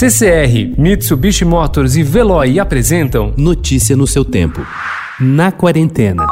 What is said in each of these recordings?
CCR, Mitsubishi Motors e Veloy apresentam Notícia no seu tempo. Na quarentena.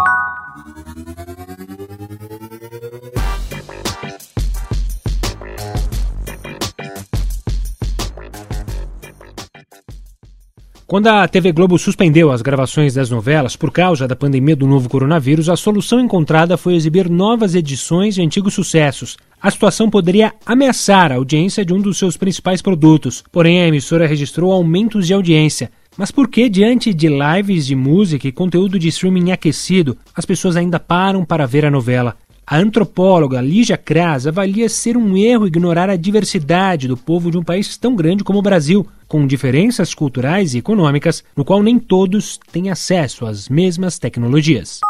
Quando a TV Globo suspendeu as gravações das novelas por causa da pandemia do novo coronavírus, a solução encontrada foi exibir novas edições de antigos sucessos. A situação poderia ameaçar a audiência de um dos seus principais produtos, porém a emissora registrou aumentos de audiência. Mas por que, diante de lives de música e conteúdo de streaming aquecido, as pessoas ainda param para ver a novela? A antropóloga Lígia Kras avalia ser um erro ignorar a diversidade do povo de um país tão grande como o Brasil, com diferenças culturais e econômicas, no qual nem todos têm acesso às mesmas tecnologias.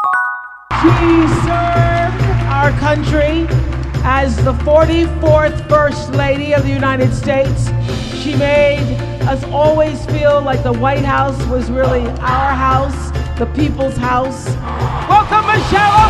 She served our country as the 44th First Lady of the United States. She made us always feel like the White House was really our house, the people's house. Welcome, Michelle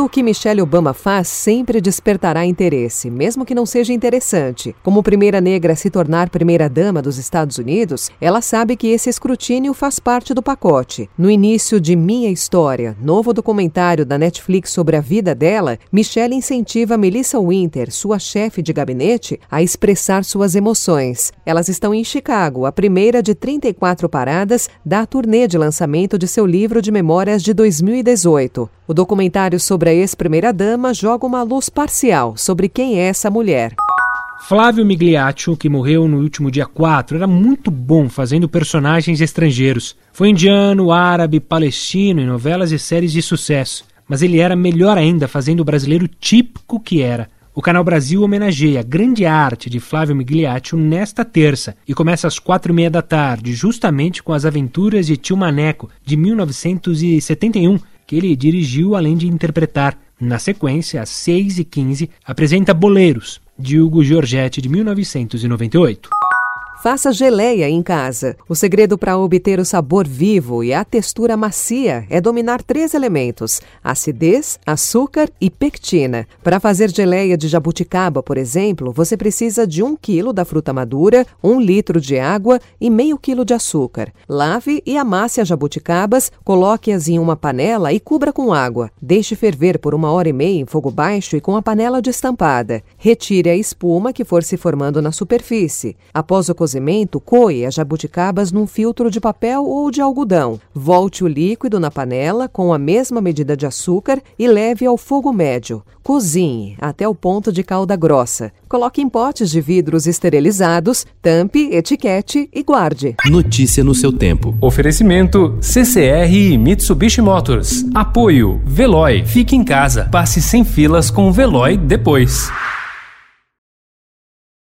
Tudo o que Michelle Obama faz sempre despertará interesse, mesmo que não seja interessante. Como primeira negra a se tornar primeira-dama dos Estados Unidos, ela sabe que esse escrutínio faz parte do pacote. No início de Minha História, novo documentário da Netflix sobre a vida dela, Michelle incentiva Melissa Winter, sua chefe de gabinete, a expressar suas emoções. Elas estão em Chicago, a primeira de 34 paradas da turnê de lançamento de seu livro de memórias de 2018. O documentário sobre a ex-primeira-dama joga uma luz parcial sobre quem é essa mulher. Flávio Migliaccio, que morreu no último dia 4, era muito bom fazendo personagens estrangeiros. Foi indiano, árabe, palestino em novelas e séries de sucesso. Mas ele era melhor ainda fazendo o brasileiro típico que era. O Canal Brasil homenageia a grande arte de Flávio Migliaccio nesta terça e começa às quatro e meia da tarde, justamente com as aventuras de Tio Maneco, de 1971, que ele dirigiu além de interpretar. Na sequência, às 6h15, apresenta Boleiros, de Hugo Giorgetti, de 1998. Faça geleia em casa. O segredo para obter o sabor vivo e a textura macia é dominar três elementos: acidez, açúcar e pectina. Para fazer geleia de jabuticaba, por exemplo, você precisa de um quilo da fruta madura, um litro de água e meio quilo de açúcar. Lave e amasse as jabuticabas, coloque-as em uma panela e cubra com água. Deixe ferver por uma hora e meia em fogo baixo e com a panela destampada. Retire a espuma que for se formando na superfície. Após o cozimento, coe as jabuticabas num filtro de papel ou de algodão. Volte o líquido na panela com a mesma medida de açúcar e leve ao fogo médio. Cozinhe até o ponto de calda grossa. Coloque em potes de vidros esterilizados, tampe, etiquete e guarde. Notícia no seu tempo. Oferecimento CCR e Mitsubishi Motors. Apoio Veloy. Fique em casa. Passe sem filas com o Veloy depois.